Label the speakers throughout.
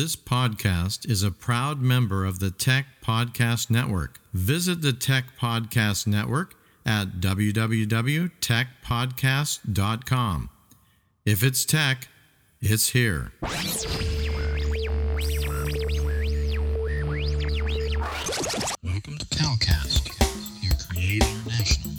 Speaker 1: This podcast is a proud member of the Tech Podcast Network. Visit the Tech Podcast Network at www.techpodcast.com. If it's tech, it's here.
Speaker 2: Welcome to Calcast, your Create International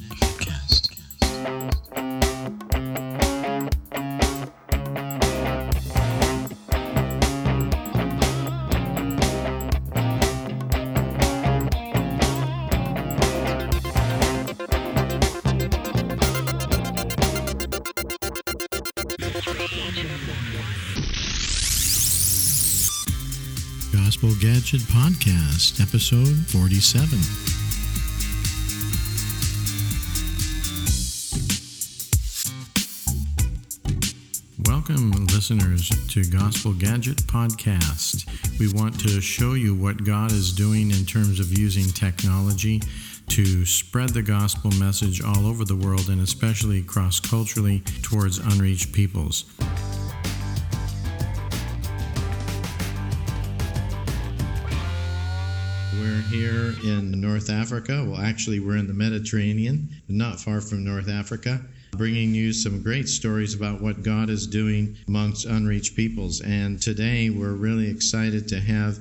Speaker 2: Gadget Podcast, episode 47.
Speaker 1: Welcome, listeners, to Gospel Gadget Podcast. We want to show you what God is doing in terms of using technology to spread the gospel message all over the world and especially cross culturally towards unreached peoples.
Speaker 3: Here in North Africa. Well, actually, we're in the Mediterranean, not far from North Africa, bringing you some great stories about what God is doing amongst unreached peoples. And today, we're really excited to have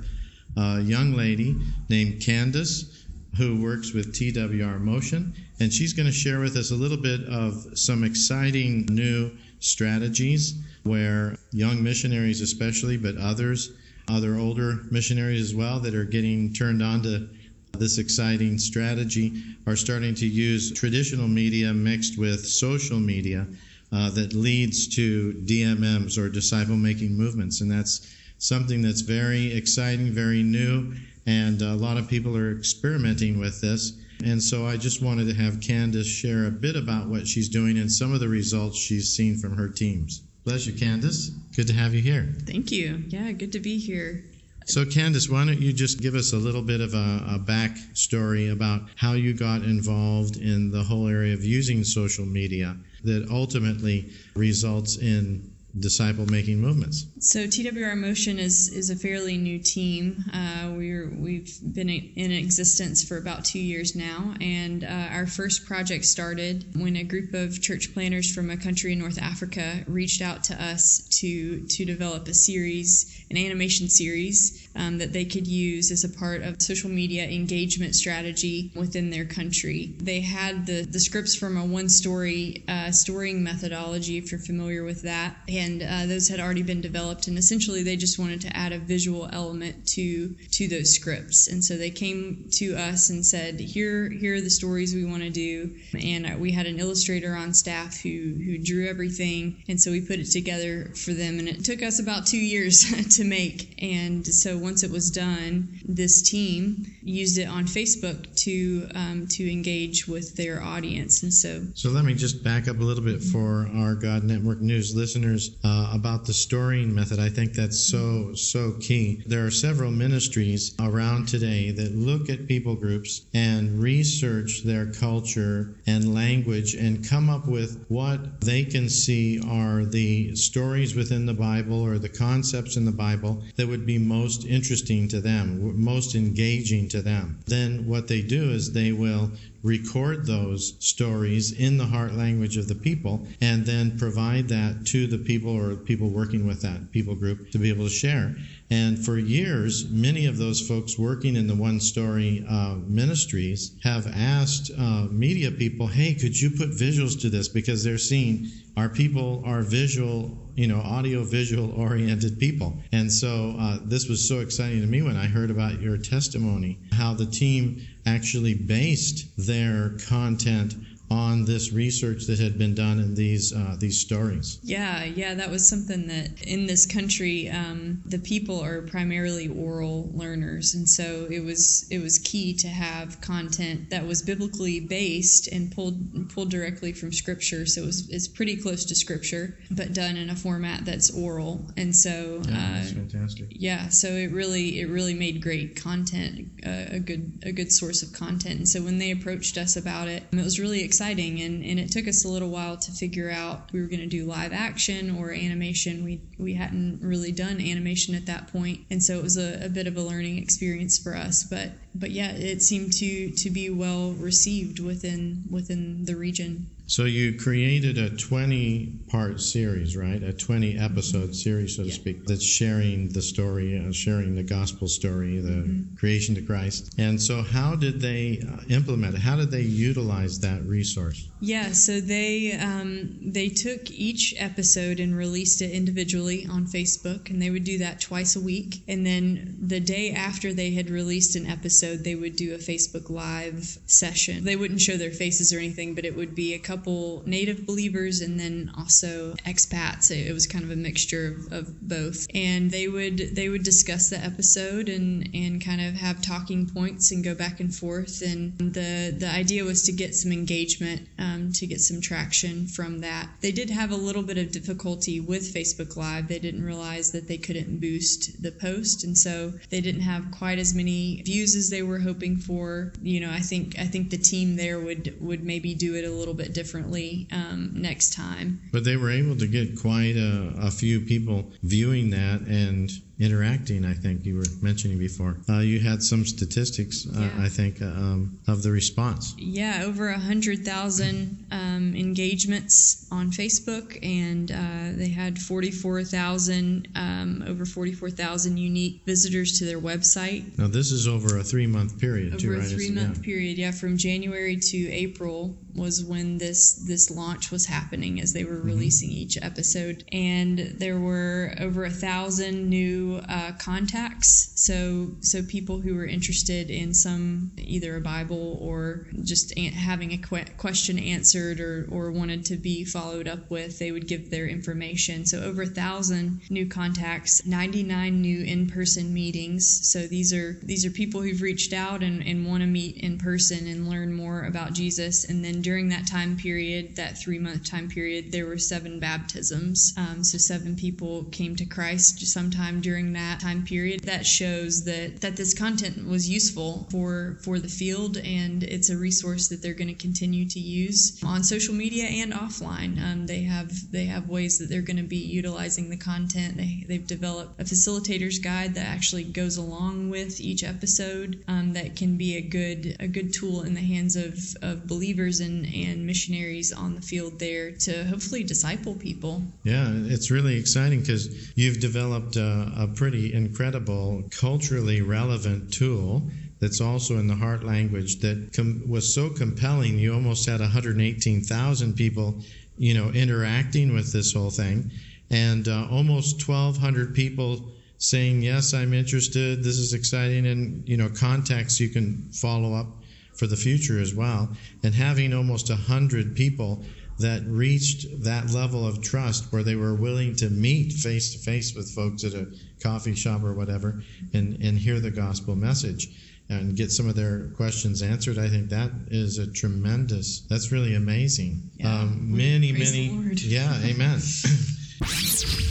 Speaker 3: a young lady named Candace who works with TWR Motion, and she's going to share with us a little bit of some exciting new strategies where young missionaries, especially, but others, other older missionaries as well, that are getting turned on to this exciting strategy, are starting to use traditional media mixed with social media uh, that leads to DMMs or disciple making movements. And that's something that's very exciting, very new, and a lot of people are experimenting with this. And so I just wanted to have Candace share a bit about what she's doing and some of the results she's seen from her teams. Bless you, Candace. Good to have you here.
Speaker 4: Thank you. Yeah, good to be here.
Speaker 3: So, Candace, why don't you just give us a little bit of a, a backstory about how you got involved in the whole area of using social media that ultimately results in disciple making movements?
Speaker 4: So TWR Motion is is a fairly new team. Uh, we're we've been in existence for about two years now, and uh, our first project started when a group of church planners from a country in North Africa reached out to us to to develop a series, an animation series um, that they could use as a part of social media engagement strategy within their country. They had the the scripts from a one story uh, storying methodology, if you're familiar with that and uh, those had already been developed and essentially they just wanted to add a visual element to to those scripts. And so they came to us and said here here are the stories we want to do. And uh, we had an illustrator on staff who who drew everything and so we put it together for them and it took us about two years to make. And so once it was done this team used it on facebook to um, to engage with their audience. And so
Speaker 3: So let me just back up a little bit for our God Network News listeners uh, about the storying method. I think that's so, so key. There are several ministries around today that look at people groups and research their culture and language and come up with what they can see are the stories within the Bible or the concepts in the Bible that would be most interesting to them, most engaging to them. Then what they do is they will record those stories in the heart language of the people and then provide that to the people or people working with that people group to be able to share. And for years, many of those folks working in the one story uh, ministries have asked uh, media people, hey, could you put visuals to this? Because they're seeing our people are visual, you know, audio visual oriented people. And so uh, this was so exciting to me when I heard about your testimony, how the team actually based their content on this research that had been done in these uh, these stories.
Speaker 4: Yeah, yeah, that was something that in this country, um, the people are primarily oral learners, and so it was it was key to have content that was biblically based and pulled pulled directly from Scripture. So it was it's pretty close to Scripture, but done in a format that's oral, and so
Speaker 3: Yeah,
Speaker 4: uh,
Speaker 3: that's fantastic.
Speaker 4: yeah so it really it really made great content uh, a good a good source of content and so when they approached us about it it was really exciting exciting. And, and it took us a little while to figure out we were going to do live action or animation. We, we hadn't really done animation at that point, and so it was a, a bit of a learning experience for us. But but yeah, it seemed to to be well received within within the region.
Speaker 3: So you created a 20 part series, right? A 20 episode series, so to
Speaker 4: Yeah.
Speaker 3: speak, that's sharing the story, uh, sharing the gospel story, the
Speaker 4: Mm-hmm.
Speaker 3: creation to Christ. And so, how did they uh, implement it? How did they utilize that resource?
Speaker 4: Yeah, so they um, they took each episode and released it individually on Facebook, and they would do that twice a week. And then the day after they had released an episode, they would do a Facebook Live session. They wouldn't show their faces or anything, but it would be a couple native believers and then also expats. It, was kind of a mixture of, of both, and they would they would discuss the episode and and kind of have talking points and go back and forth. And the the idea was to get some engagement, um, to get some traction from that. They did have a little bit of difficulty with Facebook Live. They didn't realize that they couldn't boost the post, and so they didn't have quite as many views as they were hoping for. You know, I think I think the team there would would maybe do it a little bit differently um, next time.
Speaker 3: But they were able to get quite a, a few people viewing that and interacting. I think you were mentioning before. Uh, you had some statistics, uh, I think, uh, um, of the response.
Speaker 4: Yeah, over a hundred thousand um, engagements on Facebook, and uh, they had forty-four thousand, um, over forty-four thousand unique visitors to their website
Speaker 3: Now, this is over a three month period, too,
Speaker 4: over a
Speaker 3: right?
Speaker 4: Three-month
Speaker 3: yeah.
Speaker 4: period. Yeah, from January to April was when this this launch was happening as they were
Speaker 3: Mm-hmm.
Speaker 4: releasing each episode, and there were over a thousand new uh, contacts. So so people who were interested in some either a Bible or just an- having a que- question answered or or wanted to be followed up with, they would give their information. So over a thousand new contacts, 99 new in-person meetings. So these are these are people who've reached out and, and want to meet in person and learn more about Jesus. And then during that time period, that three month time period, there were seven baptisms. Um, so seven people came to Christ sometime during that time period. That shows that that this content was useful for for the field, and it's a resource that they're going to continue to use on social media and offline. Um, they have they have ways that they're going to be utilizing the content. They they've developed a facilitator's guide that actually goes along with each episode. Um, that can be a good a good tool in the hands of, of believers and and missionaries on the field there to hopefully disciple people.
Speaker 3: Yeah, it's really exciting because you've developed a, a pretty incredible, culturally relevant tool that's also in the heart language that com- was so compelling. You almost had 118,000 people, you know, interacting with this whole thing, and uh, almost 1,200 people saying, "Yes, I'm interested. This is exciting," and you know, contacts you can follow up for the future as well, and having almost 100 people that reached that level of trust where they were willing to meet face to face with folks at a coffee shop or whatever and, and hear the gospel message and get some of their questions answered. I think that is a tremendous, that's really amazing.
Speaker 4: Yeah.
Speaker 3: Um, many,
Speaker 4: Praise
Speaker 3: many. Yeah, amen.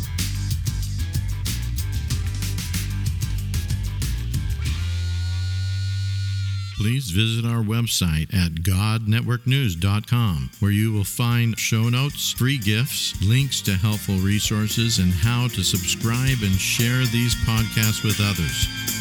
Speaker 1: Please visit our website at godnetworknews.com, where you will find show notes, free gifts, links to helpful resources, and how to subscribe and share these podcasts with others.